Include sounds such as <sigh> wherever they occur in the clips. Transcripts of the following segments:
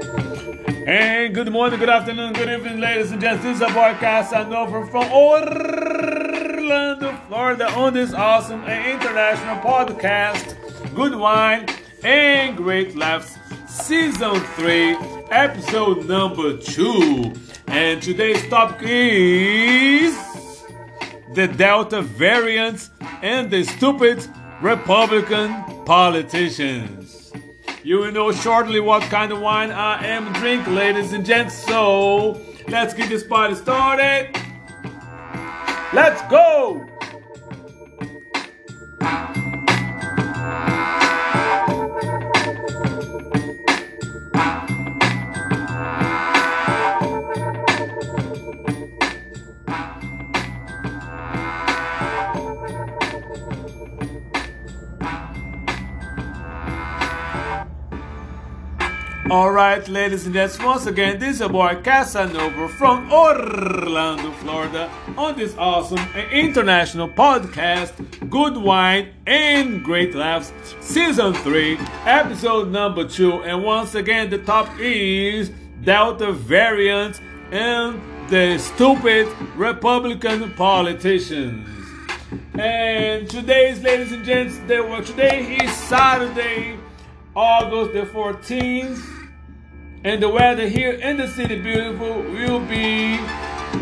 And good morning, good afternoon, good evening, ladies and gents. This is a broadcast I know from Orlando, Florida, on this awesome and international podcast, Good Wine and Great Laughs, Season 3, Episode Number 2. And today's topic is the Delta variant and the stupid Republican politicians. You will know shortly what kind of wine I am drinking, ladies and gents. So let's get this party started. Let's go! All right, ladies and gents, once again, this is your boy Casanova from Orlando, Florida, on this awesome international podcast, Good Wine and Great Laughs, Season 3, Episode Number 2. And once again, the top is Delta variant and the stupid Republican politicians. And today's, ladies and gents, were, today is Saturday, August the 14th. And the weather here in the city beautiful will be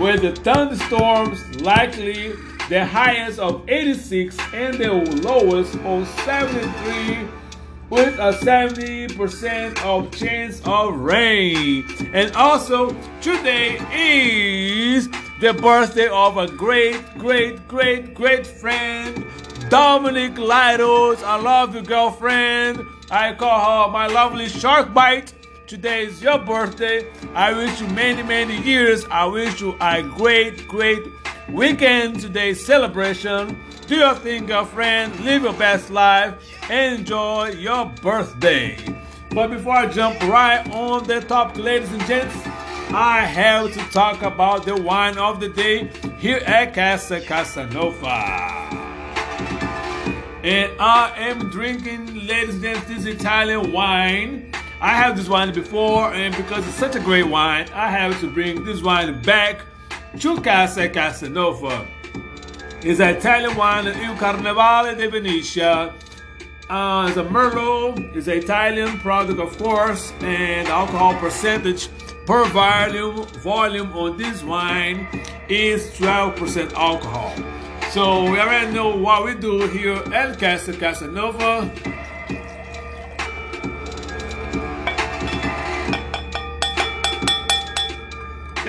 with the thunderstorms likely the highest of 86 and the lowest of 73 with a 70% of chance of rain. And also today is the birthday of a great, great, great, great friend, Dominic Lidos. I love you, girlfriend. I call her my lovely shark bite. Today is your birthday. I wish you many, many years. I wish you a great, great weekend today celebration. Do your thing, girlfriend. Live your best life. Enjoy your birthday. But before I jump right on the top, ladies and gents, I have to talk about the wine of the day here at Casa Casanova. And I am drinking, ladies and gents, this Italian wine. I have this wine before, and because it's such a great wine, I have to bring this wine back to Casa Casanova. It's an Italian wine, Il Carnevale di Venetia. Uh, it's a Merlot. It's an Italian product, of course, and alcohol percentage per volume volume on this wine is 12% alcohol. So we already know what we do here at Casa Casanova.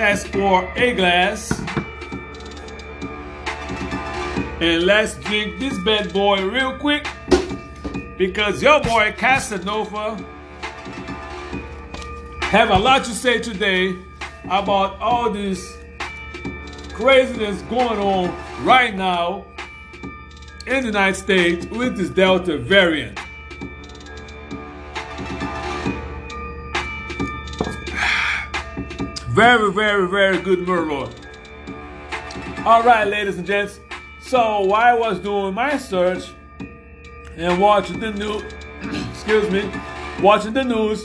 Let's pour a glass. And let's drink this bad boy real quick. Because your boy Casanova have a lot to say today about all this craziness going on right now in the United States with this Delta variant. Very, very, very good Merlot. All right, ladies and gents. So while I was doing my search and watching the news, <coughs> excuse me, watching the news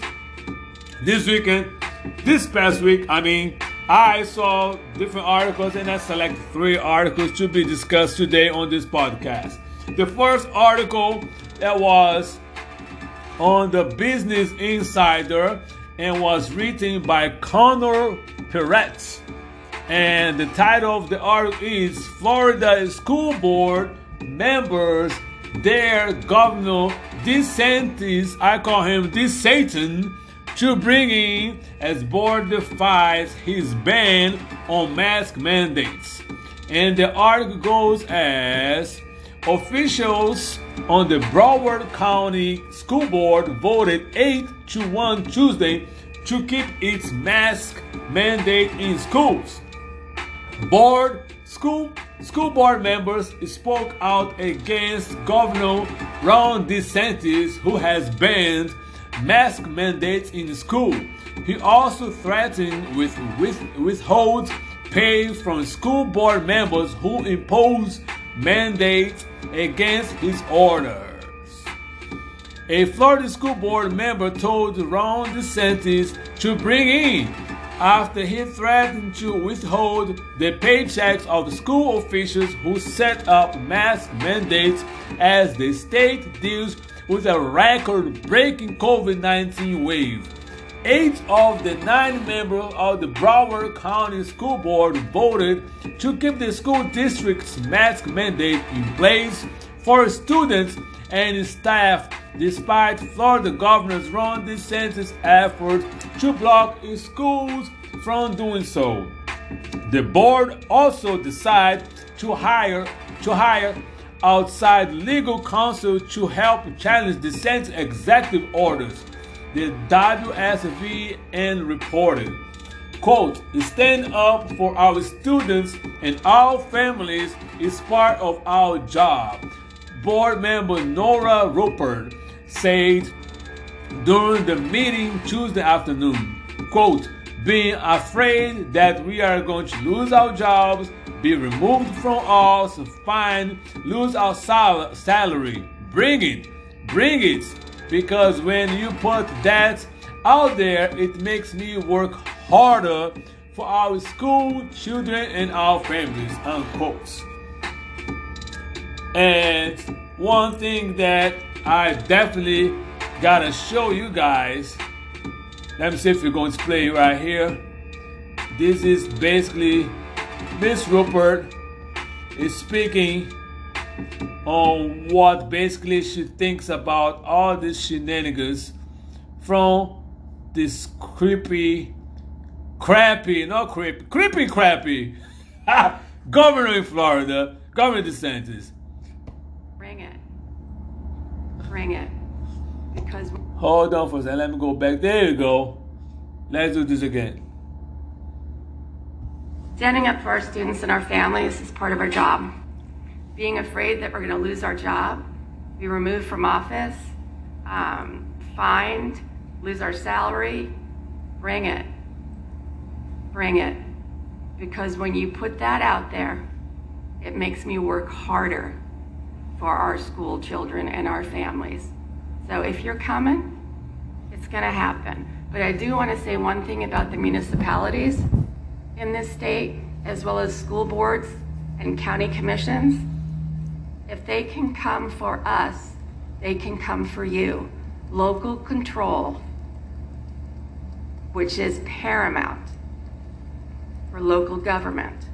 this weekend, this past week, I mean, I saw different articles and I selected three articles to be discussed today on this podcast. The first article that was on the Business Insider and was written by Connor Perrett. And the title of the article is Florida School Board members dare Governor DeSantis, I call him this Satan, to bring in as board defies his ban on mask mandates. And the article goes as officials on the Broward County School Board voted 8 to 1 Tuesday to keep its mask mandate in schools. Board school school board members spoke out against Governor Ron DeSantis, who has banned mask mandates in school. He also threatened with, with withhold pay from school board members who impose mandates against his orders. a Florida school board member told Ron DeSantis to bring in after he threatened to withhold the paychecks of the school officials who set up mask mandates as the state deals with a record breaking COVID 19 wave. Eight of the nine members of the Broward County School Board voted to keep the school district's mask mandate in place for students and staff despite Florida Governor Ron DeSantis' efforts to block schools from doing so. The board also decided to hire to hire outside legal counsel to help challenge DeSantis' executive orders. The WSVN reported, quote, stand up for our students and our families is part of our job. Board member Nora Rupert said during the meeting Tuesday afternoon, quote, being afraid that we are going to lose our jobs, be removed from us, fine, lose our sal- salary. Bring it, bring it, because when you put that out there, it makes me work harder for our school children and our families, unquote. And one thing that I definitely gotta show you guys. Let me see if you're going to play right here. This is basically Miss Rupert is speaking on what basically she thinks about all these shenanigans from this creepy, crappy, not creepy, creepy, crappy <laughs> governor in Florida, Governor DeSantis. bring it Bring it. because. Hold on for a second. Let me go back. There you go. Let's do this again. Standing up for our students and our families is part of our job. Being afraid that we're going to lose our job, be removed from office, um, fined, lose our salary, bring it. Bring it. Because when you put that out there, it makes me work harder for our school children and our families. So if you're coming, it's going to happen. But I do want to say one thing about the municipalities in this state, as well as school boards and county commissions. If they can come for us, they can come for you. Local control, which is paramount for local government,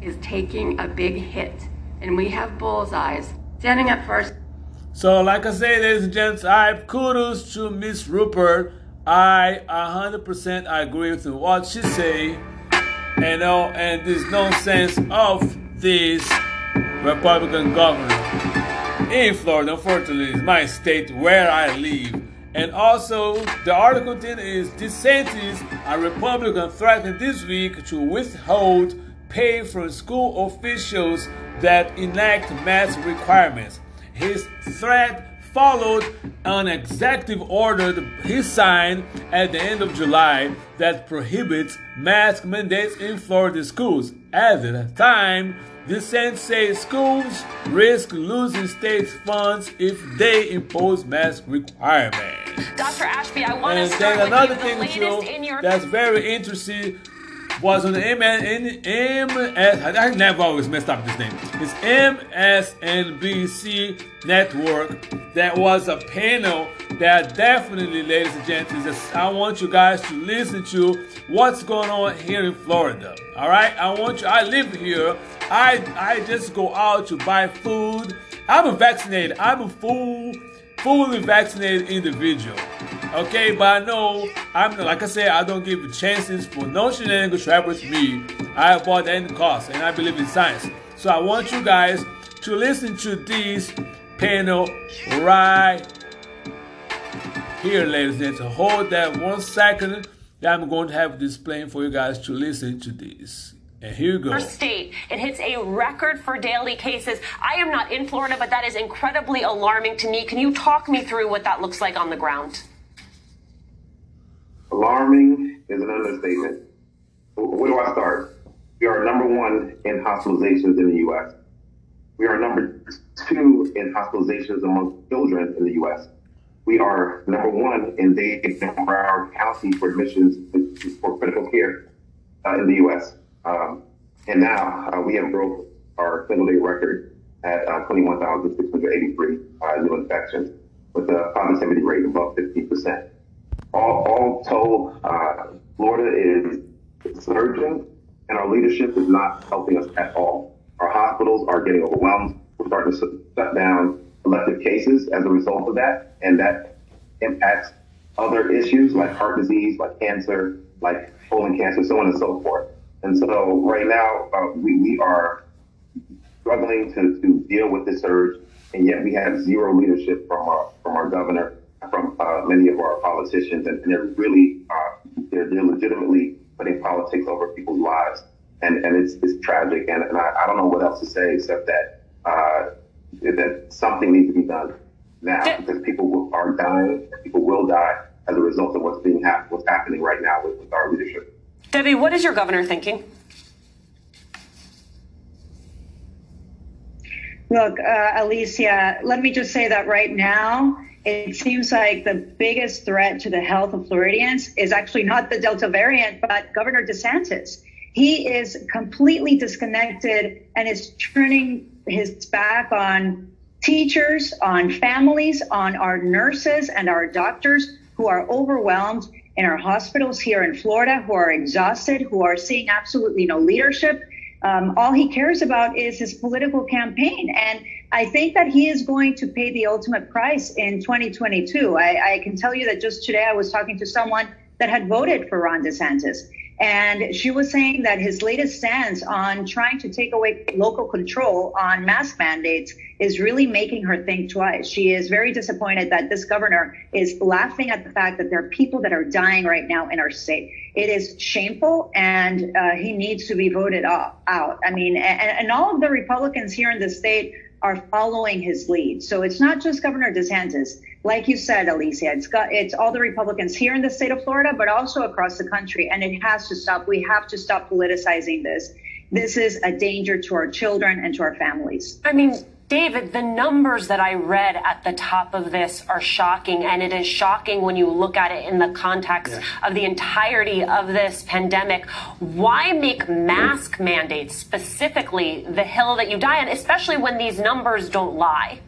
is taking a big hit and we have bullseyes. Standing up first. So, like I say, ladies and gents, I have kudos to Miss Rupert. I 100% agree with what she say. You know, and this nonsense of this Republican governor in Florida. Unfortunately, it's my state where I live. And also, the article 10 is DeSantis, a Republican, threatened this week to withhold pay from school officials that enact mask requirements. His threat followed an executive order he signed at the end of July that prohibits mask mandates in Florida schools. At the time, DeSantis says schools risk losing state funds if they impose mask requirements. Dr. Ashby, I want and to start with thing, the Joe, your- that's very interesting was on the MS, MS I never always messed up this name. It's MSNBC network. That was a panel that definitely, ladies and gents, is I want you guys to listen to what's going on here in Florida. All right, I want you. I live here. I I just go out to buy food. I'm a vaccinated. I'm a full fully vaccinated individual. Okay, but I know I'm like I said, I don't give chances for no shenanigans to happen with me. I bought any cost and I believe in science. So I want you guys to listen to this panel right here, ladies and gentlemen. Hold that one second. That I'm going to have this playing for you guys to listen to this. And here you go. State, it hits a record for daily cases. I am not in Florida, but that is incredibly alarming to me. Can you talk me through what that looks like on the ground? Alarming is an understatement. Where do I start? We are number one in hospitalizations in the U.S. We are number two in hospitalizations among children in the U.S. We are number one in Dade and Broward County for admissions for critical care uh, in the U.S. Um, and now uh, we have broke our single day record at uh, 21,683 uh, new infections with a positivity rate above 15%. All, all told, uh, Florida is surging and our leadership is not helping us at all. Our hospitals are getting overwhelmed. We're starting to shut down elective cases as a result of that, and that impacts other issues like heart disease, like cancer, like colon cancer, so on and so forth. And so right now, uh, we, we are struggling to, to deal with this surge, and yet we have zero leadership from our, from our governor, from uh, many of our politicians, and, and they're really, uh, they're, they're legitimately putting politics over people's lives. And, and it's, it's tragic. And, and I, I don't know what else to say except that, uh, that something needs to be done now because people will, are dying people will die as a result of what's being hap- what's happening right now with, with our leadership. Debbie, what is your governor thinking? Look, uh, Alicia, let me just say that right now, it seems like the biggest threat to the health of Floridians is actually not the Delta variant, but Governor DeSantis. He is completely disconnected and is turning his back on teachers, on families, on our nurses and our doctors who are overwhelmed in our hospitals here in Florida, who are exhausted, who are seeing absolutely no leadership. Um, all he cares about is his political campaign. And I think that he is going to pay the ultimate price in 2022. I, I can tell you that just today I was talking to someone that had voted for Ron DeSantis. And she was saying that his latest stance on trying to take away local control on mask mandates is really making her think twice. She is very disappointed that this governor is laughing at the fact that there are people that are dying right now in our state. It is shameful, and uh, he needs to be voted out. I mean, and, and all of the Republicans here in the state are following his lead. So it's not just Governor DeSantis. Like you said, Alicia, it's got it's all the Republicans here in the state of Florida, but also across the country. And it has to stop. We have to stop politicizing this. This is a danger to our children and to our families. I mean, David, the numbers that I read at the top of this are shocking, and it is shocking when you look at it in the context yeah. of the entirety of this pandemic. Why make mask mandates specifically the hill that you die on, especially when these numbers don't lie?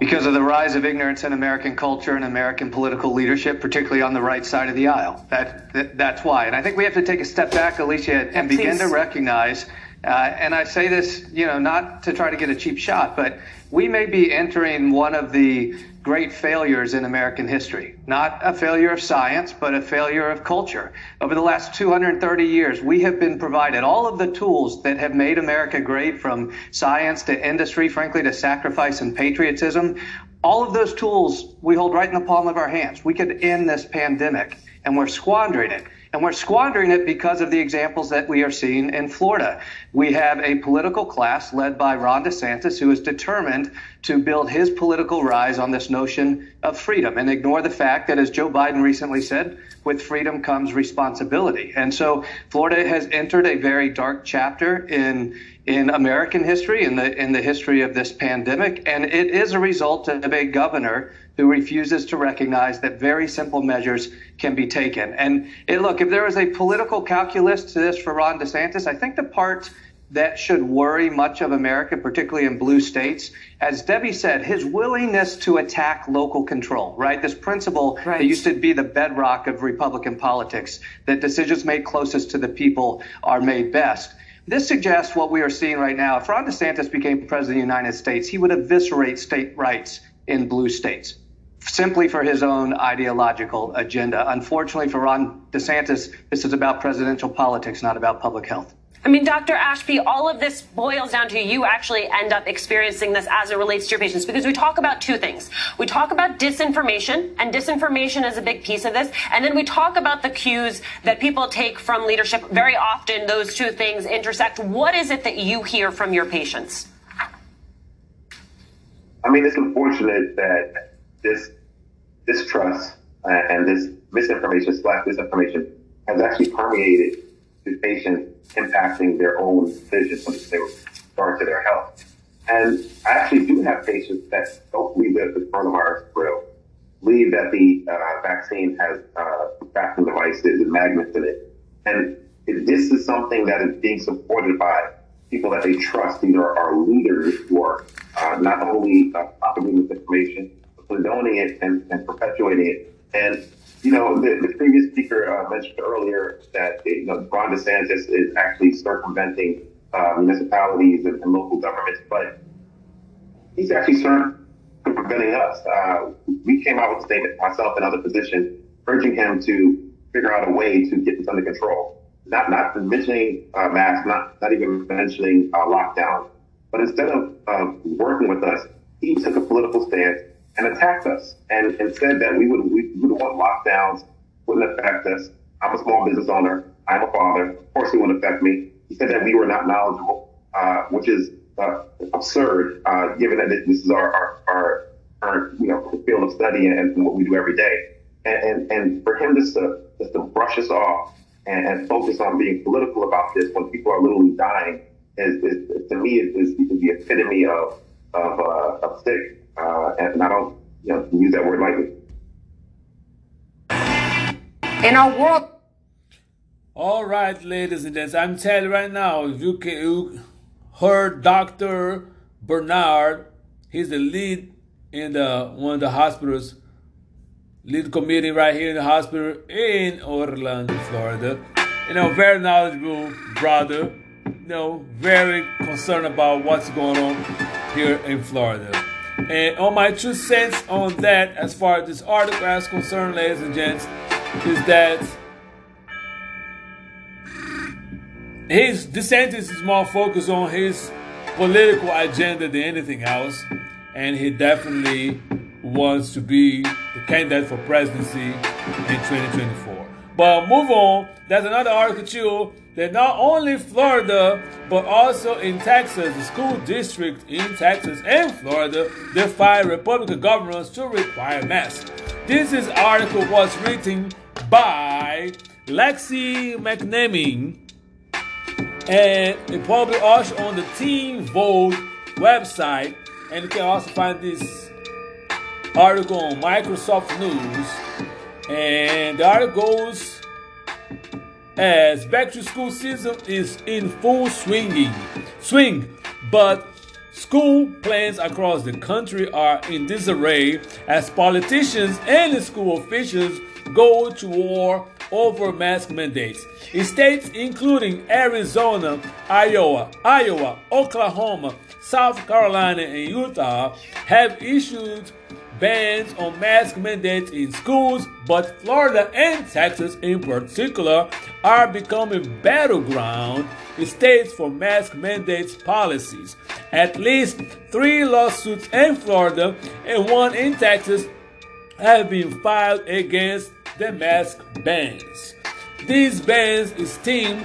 Because of the rise of ignorance in American culture and American political leadership, particularly on the right side of the aisle. That, that that's why. And I think we have to take a step back, Alicia, and yeah, begin to recognize uh, and I say this, you know, not to try to get a cheap shot, but we may be entering one of the great failures in American history. Not a failure of science, but a failure of culture. Over the last 230 years, we have been provided all of the tools that have made America great from science to industry, frankly, to sacrifice and patriotism. All of those tools we hold right in the palm of our hands. We could end this pandemic, and we're squandering it. And we're squandering it because of the examples that we are seeing in Florida. We have a political class led by Ron DeSantis who is determined to build his political rise on this notion of freedom and ignore the fact that, as Joe Biden recently said, with freedom comes responsibility. And so Florida has entered a very dark chapter in in American history, in the in the history of this pandemic, and it is a result of a governor who refuses to recognize that very simple measures can be taken. And it, look, if there is a political calculus to this for Ron DeSantis, I think the part that should worry much of America, particularly in blue states, as Debbie said, his willingness to attack local control, right? This principle right. that used to be the bedrock of Republican politics, that decisions made closest to the people are made best. This suggests what we are seeing right now. If Ron DeSantis became president of the United States, he would eviscerate state rights in blue states simply for his own ideological agenda. Unfortunately for Ron DeSantis, this is about presidential politics, not about public health. I mean, Dr. Ashby, all of this boils down to you actually end up experiencing this as it relates to your patients because we talk about two things. We talk about disinformation, and disinformation is a big piece of this. And then we talk about the cues that people take from leadership. Very often, those two things intersect. What is it that you hear from your patients? I mean, it's unfortunate that this distrust and this misinformation slash disinformation has actually permeated to patients impacting their own decisions when they regard to their health. And I actually do have patients that don't believe that the coronavirus real, believe that the uh, vaccine has uh, vacuum devices and magnets in it. And this is something that is being supported by people that they trust. Are our leaders who are uh, not only uh, propagating this information, condoning it and, and perpetuating it. And, you know, the, the previous speaker uh, mentioned earlier that, you know, Ron DeSantis is actually circumventing uh, municipalities and, and, local governments, but he's actually circumventing us. Uh, we came out with a statement, myself and other physicians, urging him to figure out a way to get this under control not not mentioning uh, masks, not not even mentioning uh, lockdown, but instead of working with us, he took a political stance and attacked us and, and said that we would we would want lockdowns wouldn't affect us. I'm a small business owner. I'm a father. Of course, it wouldn't affect me. He said that we were not knowledgeable, uh, which is uh, absurd, uh, given that this is our our, our, our you know field of study and, and, what we do every day. And, and, and for him just to just to brush us off and, and focus on being political about this when people are literally dying is, is to me is, is, the epitome of of, uh, of sick. Uh, and I don't you know use that word lightly. In our world. All right, ladies and gents, I'm telling you right now, if you can, you heard Dr. Bernard, he's the lead in the one of the hospitals lead committee right here in the hospital in Orlando, Florida. You know, very knowledgeable brother. You know, very concerned about what's going on here in Florida. And on my two cents on that, as far as this article is concerned, ladies and gents, is that his DeSantis is more focused on his political agenda than anything else, and he definitely wants to be the candidate for presidency in 2024. But move on. There's another article too that not only Florida, but also in Texas, the school district in Texas and Florida defy Republican governors to require masks. This is article was written by Lexi McNamee and it published also on the Teen Vogue website. And you can also find this article on Microsoft News, and the article goes as back to school season is in full swinging swing, but school plans across the country are in disarray as politicians and school officials go to war over mask mandates. In states including Arizona, Iowa, Iowa, Oklahoma, South Carolina, and Utah have issued bans on mask mandates in schools, but Florida and Texas in particular are becoming battleground states for mask mandates policies. At least three lawsuits in Florida and one in Texas have been filed against the mask bans. These bans stem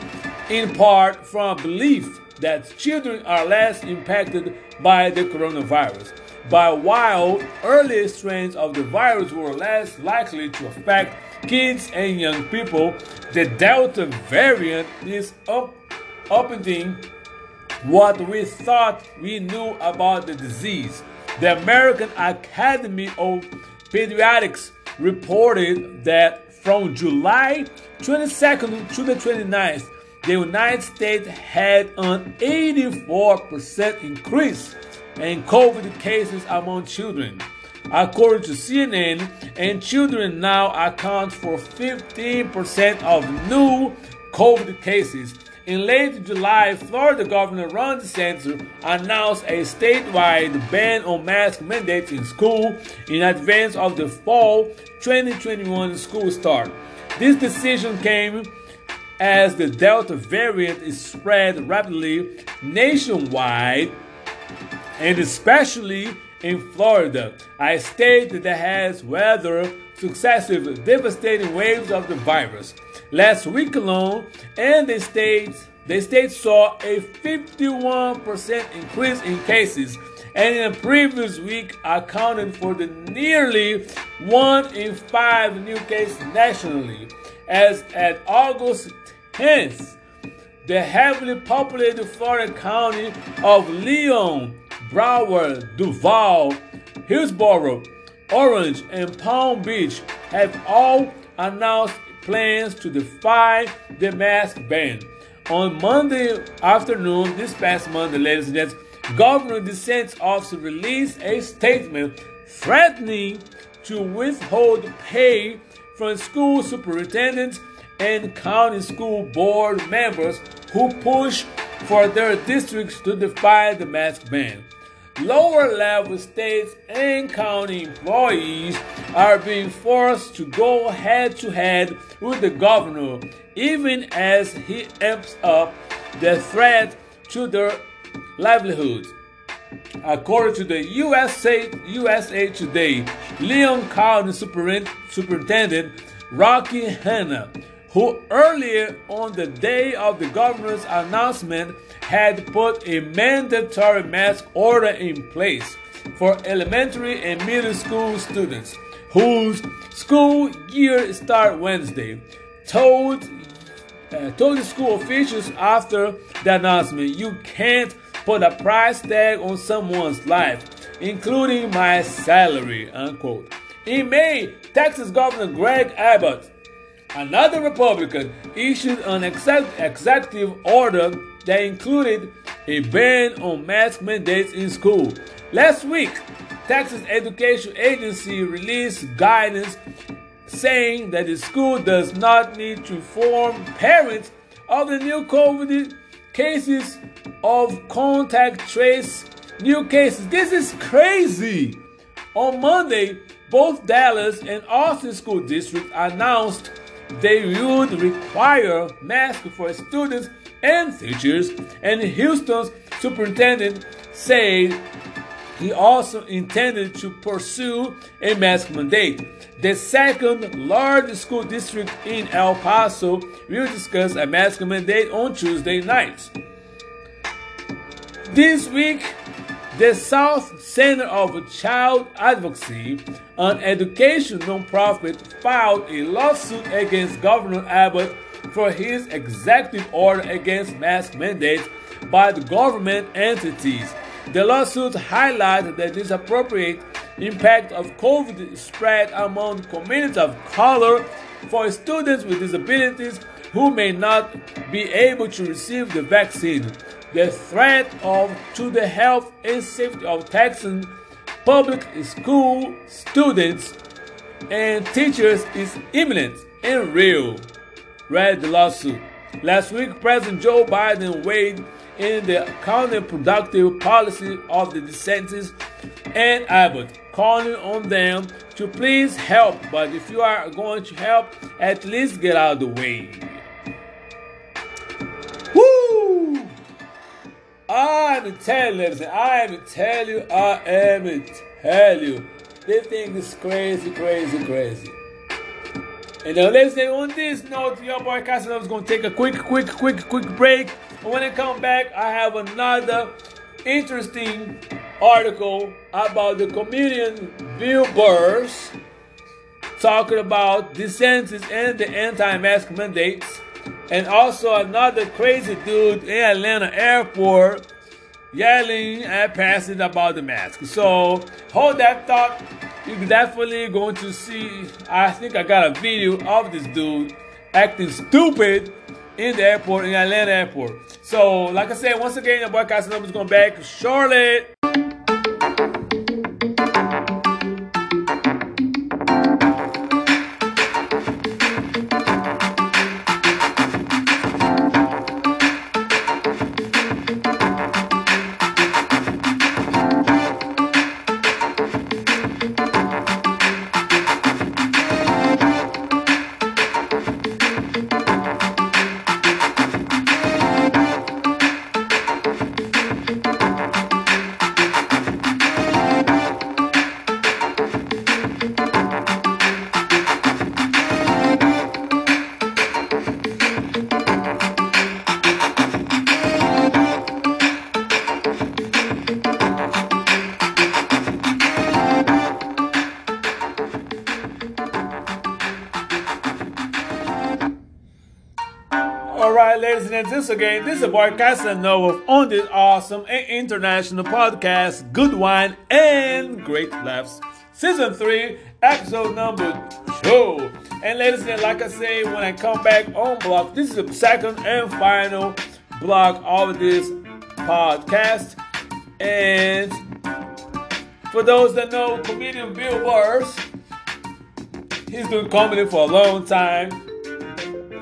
in part from belief that children are less impacted by the coronavirus. But while early strains of the virus were less likely to affect kids and young people, the Delta variant is up, upending what we thought we knew about the disease. The American Academy of Pediatrics reported that from July 22nd to the 29th, the United States had an 84% increase and COVID cases among children. According to CNN, and children now account for 15% of new COVID cases. In late July, Florida Governor Ron DeSantis announced a statewide ban on mask mandates in school in advance of the fall 2021 school start. This decision came as the Delta variant is spread rapidly nationwide and especially in Florida, a state that has weathered successive devastating waves of the virus. Last week alone, and the state, the state saw a 51% increase in cases, and in the previous week accounted for the nearly one in five new cases nationally. As at August 10th, the heavily populated Florida county of Leon Broward, Duval, Hillsborough, Orange, and Palm Beach have all announced plans to defy the mask ban. On Monday afternoon, this past Monday, ladies and gents, Governor DeSantis office released a statement threatening to withhold pay from school superintendents and county school board members who push for their districts to defy the mask ban. Lower level states and county employees are being forced to go head to head with the governor, even as he amps up the threat to their livelihoods. According to the USA, USA Today, Leon County Superintendent Rocky Hanna, who earlier on the day of the governor's announcement had put a mandatory mask order in place for elementary and middle school students whose school year start Wednesday, told uh, told school officials after the announcement, "You can't put a price tag on someone's life, including my salary." Unquote. In May, Texas Governor Greg Abbott, another Republican, issued an executive order that included a ban on mask mandates in school. Last week, Texas Education Agency released guidance saying that the school does not need to inform parents of the new COVID cases of contact trace new cases. This is crazy. On Monday, both Dallas and Austin school districts announced they would require masks for students and teachers, and Houston's superintendent said he also intended to pursue a mask mandate. The second largest school district in El Paso will discuss a mask mandate on Tuesday night. This week, the South Center of Child Advocacy, an education nonprofit, filed a lawsuit against Governor Abbott for his executive order against mask mandates by the government entities. The lawsuit highlighted the disappropriate impact of COVID spread among communities of color for students with disabilities who may not be able to receive the vaccine. The threat of to the health and safety of Texan public school students and teachers is imminent and real. Read the lawsuit. Last week, President Joe Biden weighed in the counterproductive policy of the DeSantis and Abbott, calling on them to please help. But if you are going to help, at least get out of the way. Am telling you, listen, I am telling you, I am telling you. This thing is crazy, crazy, crazy. And now, listen, on this note, your boy Casanova is going to take a quick, quick, quick, quick break. And when I come back, I have another interesting article about the comedian Bill Burr talking about DeSantis and the anti-mask mandates, and also another crazy dude in Atlanta airport yelling at passengers about the mask. So hold that thought. You're definitely going to see. I think I got a video of this dude acting stupid in the airport, in Atlanta airport. So, like I said, once again, your boy Casanova is going back Charlotte. This again, this is boy Casanova on this awesome and international podcast, Good Wine and Great Laughs, Season 3, Episode Number 2. And ladies and like I say, when I come back on block, this is the second and final block of this podcast. And for those that know comedian Bill Burr, he's doing comedy for a long time.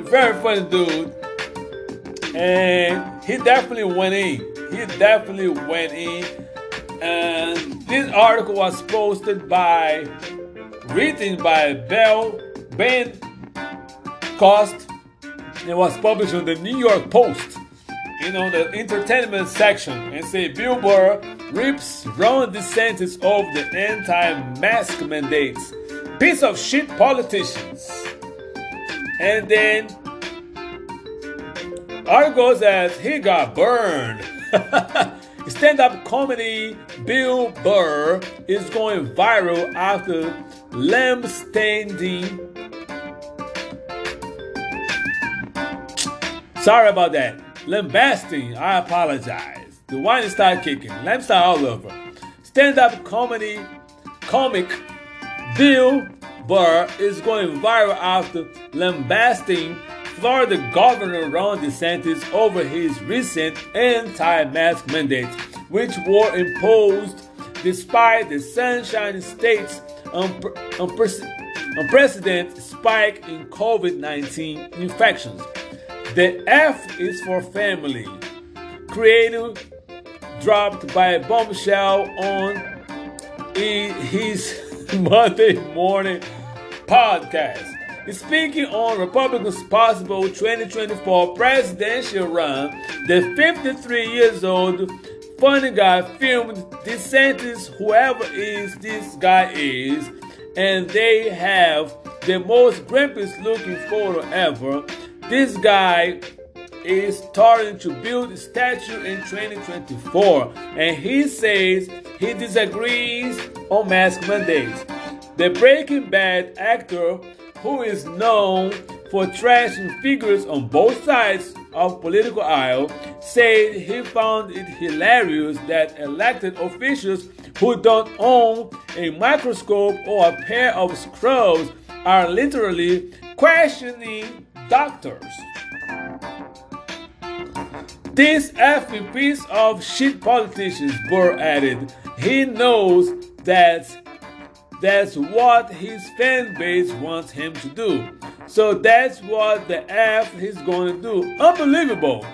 Very funny dude. And he definitely went in. He definitely went in. And this article was posted by, written by Bell Ben Cost. It was published on the New York Post, you know, the entertainment section, and say Bill Burr rips Ron DeSantis of the anti-mask mandates. Piece of shit politicians. And then article says he got burned. <laughs> Stand-up comedy Bill Burr is going viral after lamb standing. Sorry about that. Lambasting, I apologize. The wine started kicking. Lamb start all over. Stand-up comedy comic Bill Burr is going viral after lambasting Florida Governor Ron DeSantis over his recent anti-mask mandates, which were imposed despite the Sunshine State's unpre- unpre- unprecedented spike in COVID-19 infections. The F is for family. Creative dropped by a bombshell on his <laughs> Monday morning podcast. Speaking on Republicans' possible 2024 presidential run, the 53 years old funny guy filmed DeSantis, whoever is this guy is, and they have the most grimpest looking photo ever. This guy is starting to build a statue in 2024, and he says he disagrees on mask mandates. The Breaking Bad actor, who is known for trashing figures on both sides of political aisle, said he found it hilarious that elected officials who don't own a microscope or a pair of scrubs are literally questioning doctors. This effing piece of shit politicians, Burr added. He knows that that's what his fan base wants him to do. So that's what the F he's going to do. Unbelievable.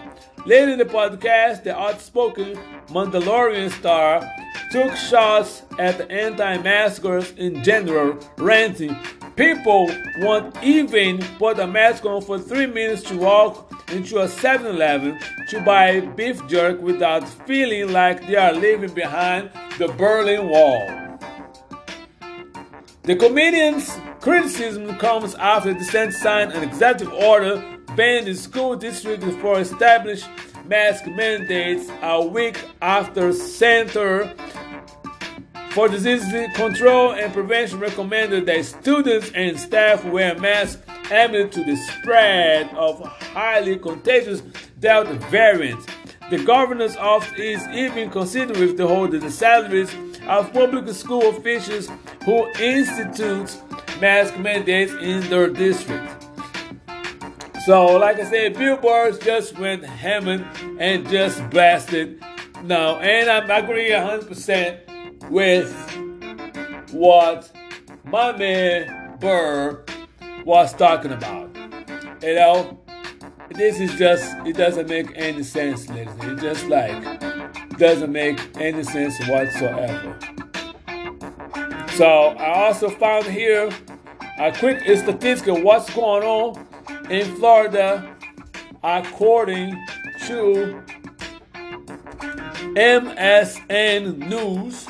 Later in the podcast, the outspoken Mandalorian star took shots at the anti-maskers in general, ranting, People won't even put a mask on for three minutes to walk into a 7-Eleven to buy beef jerk without feeling like they are leaving behind the Berlin Wall. The comedian's criticism comes after the DeSantis signed an executive order banning the school district for established mask mandates a week after Center for Disease Control and Prevention recommended that students and staff wear masks amid to the spread of highly contagious Delta variant. The governor's office is even considering hold the salaries of public school officials who institute mask mandates in their district. So, like I said, Bill Burr just went hammering and just blasted. No, and I agree 100% with what my man Burr was talking about. You know, this is just, it doesn't make any sense, ladies. It just like doesn't make any sense whatsoever. So I also found here a quick statistic of what's going on in Florida according to MSN News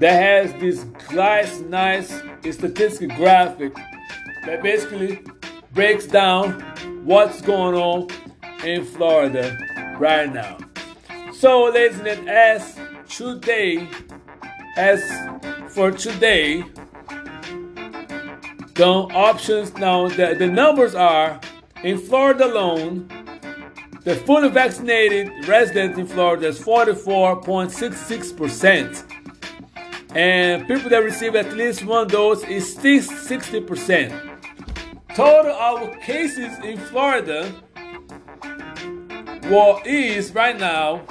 that has this nice, nice statistic graphic that basically breaks down what's going on in Florida right now. So, gentlemen, as today, as for today, the options now, the, the numbers are in Florida alone, the fully vaccinated residents in Florida is 44.66%. And people that receive at least one dose is 60%. Total of cases in Florida well, is right now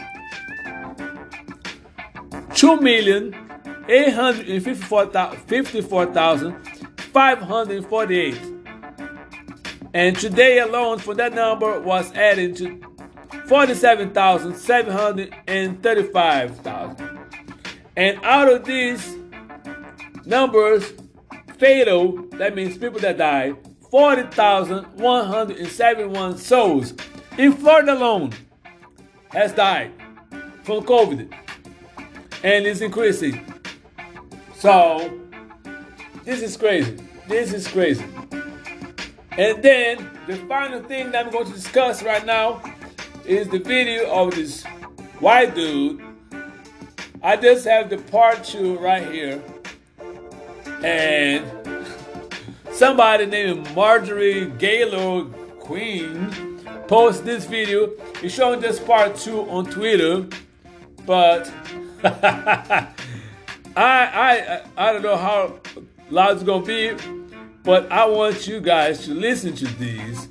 2,854,548. And today alone, for that number was added to 47,735,000. And out of these numbers, fatal, that means people that died, 40,171 souls in Florida alone has died from COVID. And it's increasing. So, this is crazy. This is crazy. And then the final thing that I'm going to discuss right now is the video of this white dude. I just have the part two right here. And somebody named Marjorie Taylor Greene posted this video. He's showing this part two on Twitter. But <laughs> I I I don't know how loud it's gonna be but I want you guys to listen to these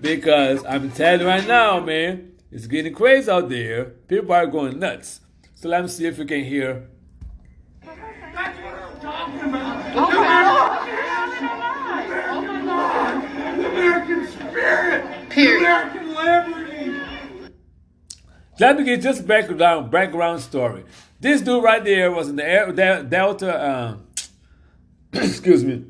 because I'm telling you right now, man, it's getting crazy out there. People are going nuts. So let me see if you can hear. That's what I'm talking about. Oh my god! Oh my god! American spirit. Period. American liberty. Let me get just background background story. This dude right there was in the air, Delta. Um, <clears throat> excuse me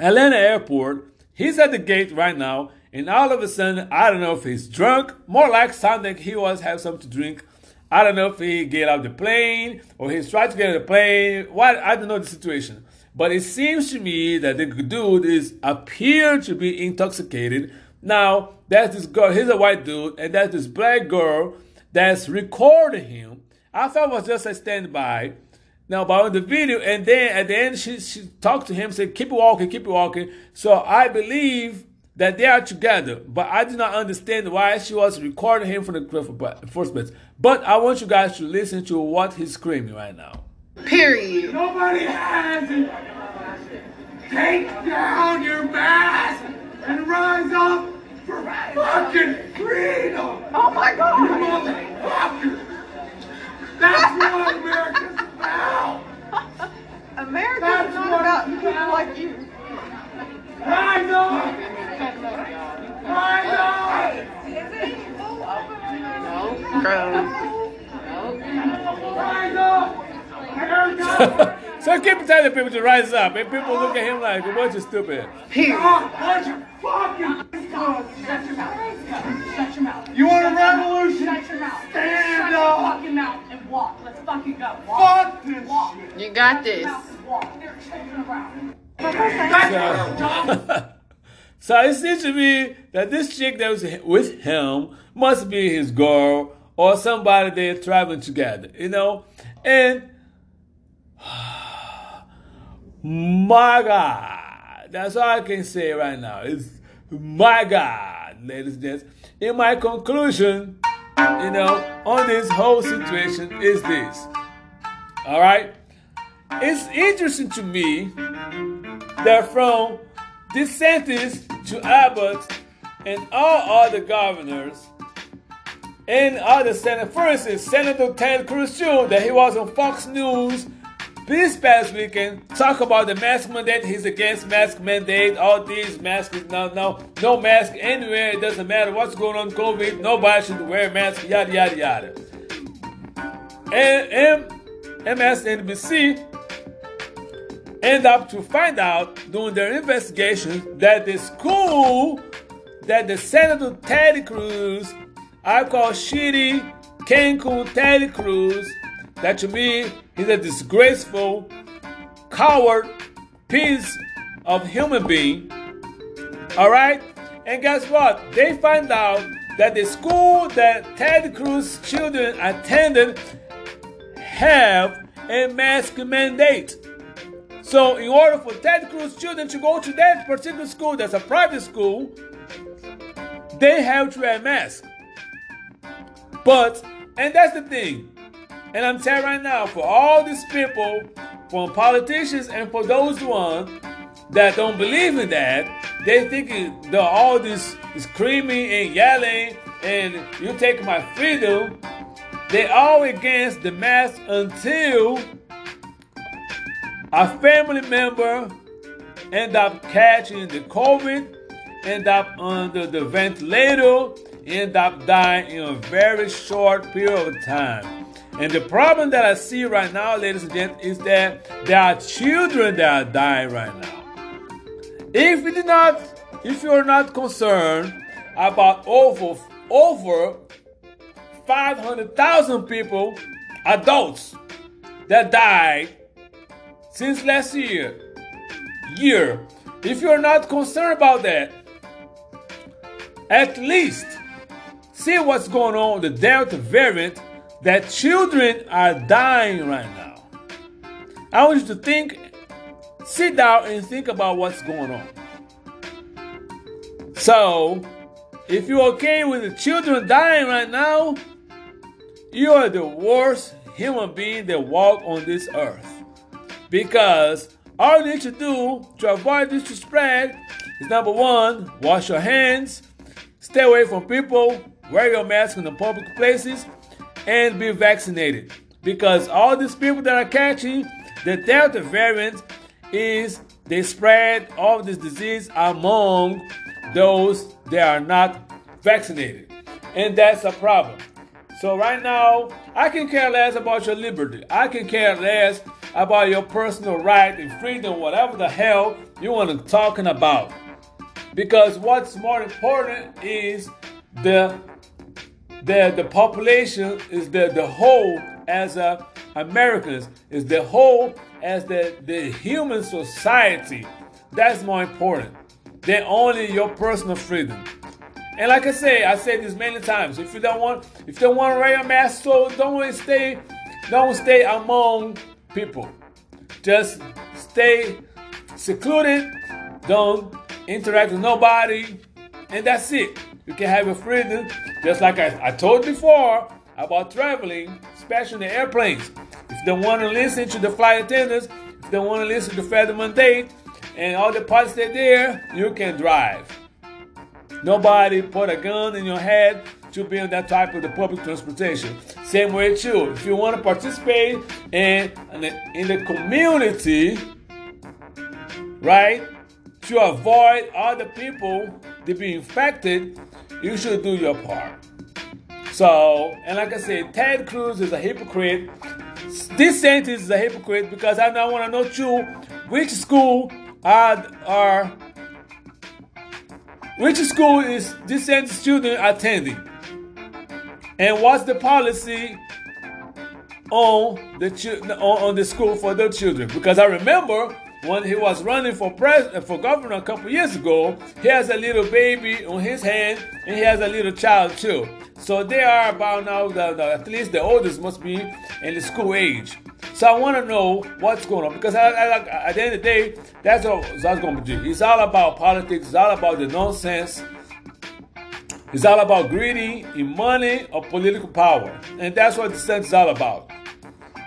Atlanta airport. He's at the gate right now, and all of a sudden, I don't know if he's drunk, more like something he was have something to drink. I don't know if he get off the plane or he's trying to get on the plane. What I don't know the situation, but it seems to me that the dude is appear to be intoxicated. Now that's this girl. He's a white dude, and that's this black girl that's recording him. I thought it was just a standby. Now, about the video, and then at the end, she, she talked to him, said, Keep walking, keep walking. So I believe that they are together, but I do not understand why she was recording him from the first place. But I want you guys to listen to what he's screaming right now. Period. Nobody has it. Take down your mask and rise up for fucking freedom. Oh my God. You god. motherfucker. That's <laughs> what America's about. America That's is not about people about. like you. Rise up. Rise up. Rise up. America. <laughs> so keep telling people to rise up, and people look at him like, "What you stupid." Stop. Bunch of fucking Shut your mouth. Shut your mouth. You want a revolution? Shut your mouth. Stand Shut your fucking mouth and walk. Let's fucking go. Walk. Fuck this Walk. You got this. Walk. They're children around. So, <laughs> so it seems to me that this chick that was with him must be his girl or somebody they're traveling together, you know? And <sighs> my God, that's all I can say right now. It's my God, ladies and gents. In my conclusion, you know, on this whole situation is this. All right? It's interesting to me that from DeSantis to Abbott and all other governors and other senators, for instance, Senator Ted Cruz too, that he was on Fox News this past weekend, talk about the mask mandate. He's against mask mandate. All these masks, no, no, no mask anywhere. It doesn't matter what's going on, COVID. Nobody should wear a mask. Yada yada yada. And MSNBC end up to find out during their investigation that the school that the Senator Ted Cruz, I call shitty Cancun Ted Cruz, that to me is a disgraceful, coward piece of human being. All right? And guess what? They find out that the school that Ted Cruz children attended have a mask mandate. So, in order for Ted Cruz children to go to that particular school, that's a private school, they have to wear a mask. But, and that's the thing, and I'm telling right now, for all these people, from politicians and for those ones that don't believe in that, they think the all this screaming and yelling and you take my freedom. They all against the mask until a family member end up catching the COVID, end up under the ventilator, end up dying in a very short period of time. And the problem that I see right now, ladies and gentlemen, is that there are children that are dying right now. If you do not, if you're not concerned about over over 500,000 people, adults, that died since last year, year. If you're not concerned about that, at least see what's going on with the Delta variant that children are dying right now. I want you to think, sit down and think about what's going on. So, if you're okay with the children dying right now, you are the worst human being that walk on this earth. Because all you need to do to avoid this to spread is number one, wash your hands, stay away from people, wear your mask in the public places, and be vaccinated. Because all these people that are catching the Delta variant is they spread all this disease among those that are not vaccinated. And that's a problem. So right now, I can care less about your liberty. I can care less about your personal right and freedom, whatever the hell you want to talking about. Because what's more important is the the the population is the the whole as a Americans is the whole as the the human society. That's more important than only your personal freedom. And like I say, I said this many times. If you don't want, if you don't want to wear a mask, so don't stay, don't stay among people. Just stay secluded. Don't interact with nobody, and that's it. You can have your freedom, just like I, I told before about traveling, especially in the airplanes. If you don't want to listen to the flight attendants, if you don't want to listen to Federal Mandate and all the parts that there, you can drive. Nobody put a gun in your head to be on that type of the public transportation. Same way too. If you want to participate in, in the, in the community, right, to avoid other people to be infected, you should do your part. So, and like I said, Ted Cruz is a hypocrite. DeSantis is a hypocrite because I now want to know too which school are are which school is DeSantis student attending, and what's the policy on the on, on the school for the children? Because I remember when he was running for president uh, for governor a couple years ago, he has a little baby on his hand and he has a little child too. So they are about now the, the, at least the oldest must be in the school age. So I want to know what's going on because I, I, at the end of the day, that's all that's going to do. It's all about politics. It's all about the nonsense. It's all about greedy in money or political power, and that's what the sense is all about.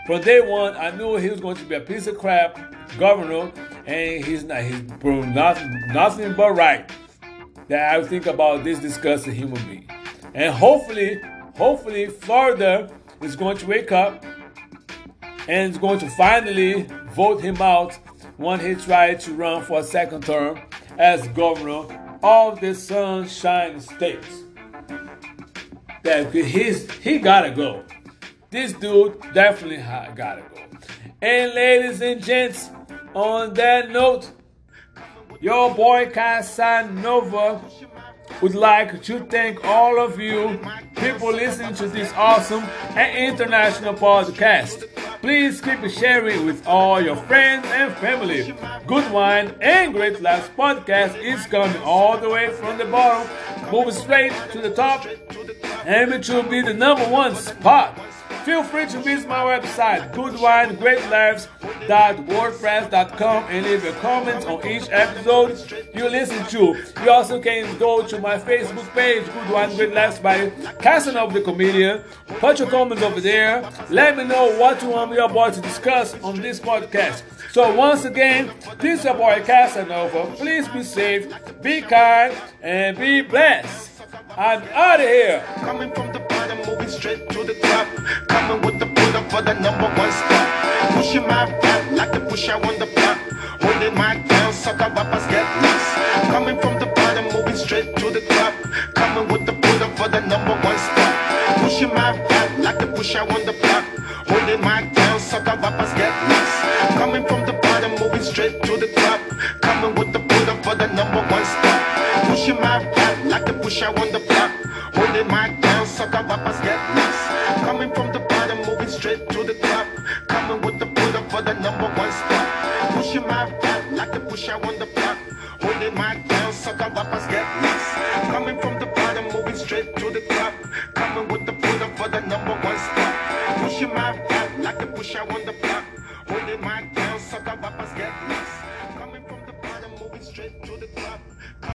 From day one, I knew he was going to be a piece of crap governor, and he's not he's proven nothing, nothing but right. That I think about this disgusting human being, and hopefully, hopefully, Florida is going to wake up and is going to finally vote him out when he tried to run for a second term as governor of the Sunshine State. That he's he gotta go. This dude definitely gotta go. And ladies and gents, on that note, your boy Casanova would like to thank all of you people listening to this awesome and international podcast. Please keep sharing with all your friends and family. Good Wine and Great Laughs podcast is coming all the way from the bottom, moving straight to the top, it will be the number one spot Feel free to visit my website, goodwinegreatlives.wordpress.com and leave a comment on each episode you listen to. You also can go to my Facebook page, Good Wine Great Lives by Casanova the Comedian. Put your comments over there. Let me know what you want me about to discuss on this podcast. So once again, this is your boy Casanova. Please be safe, be kind, and be blessed. I'm out of here. Bottom, moving straight to the top. Coming with the put up for the number one spot. Pushing my back like the push I on the block. Holding my down, sucker rappers get lost. Coming from the bottom, moving straight to the top. Coming with the put up for the number one spot. Pushing my back like the push I on the block. Holding my down, sucker rappers get lost. Coming from the bottom, moving straight to the top. Coming with the put up for the number one spot. Pushing my back like the push I on the block. Holding my down, sucker rappers get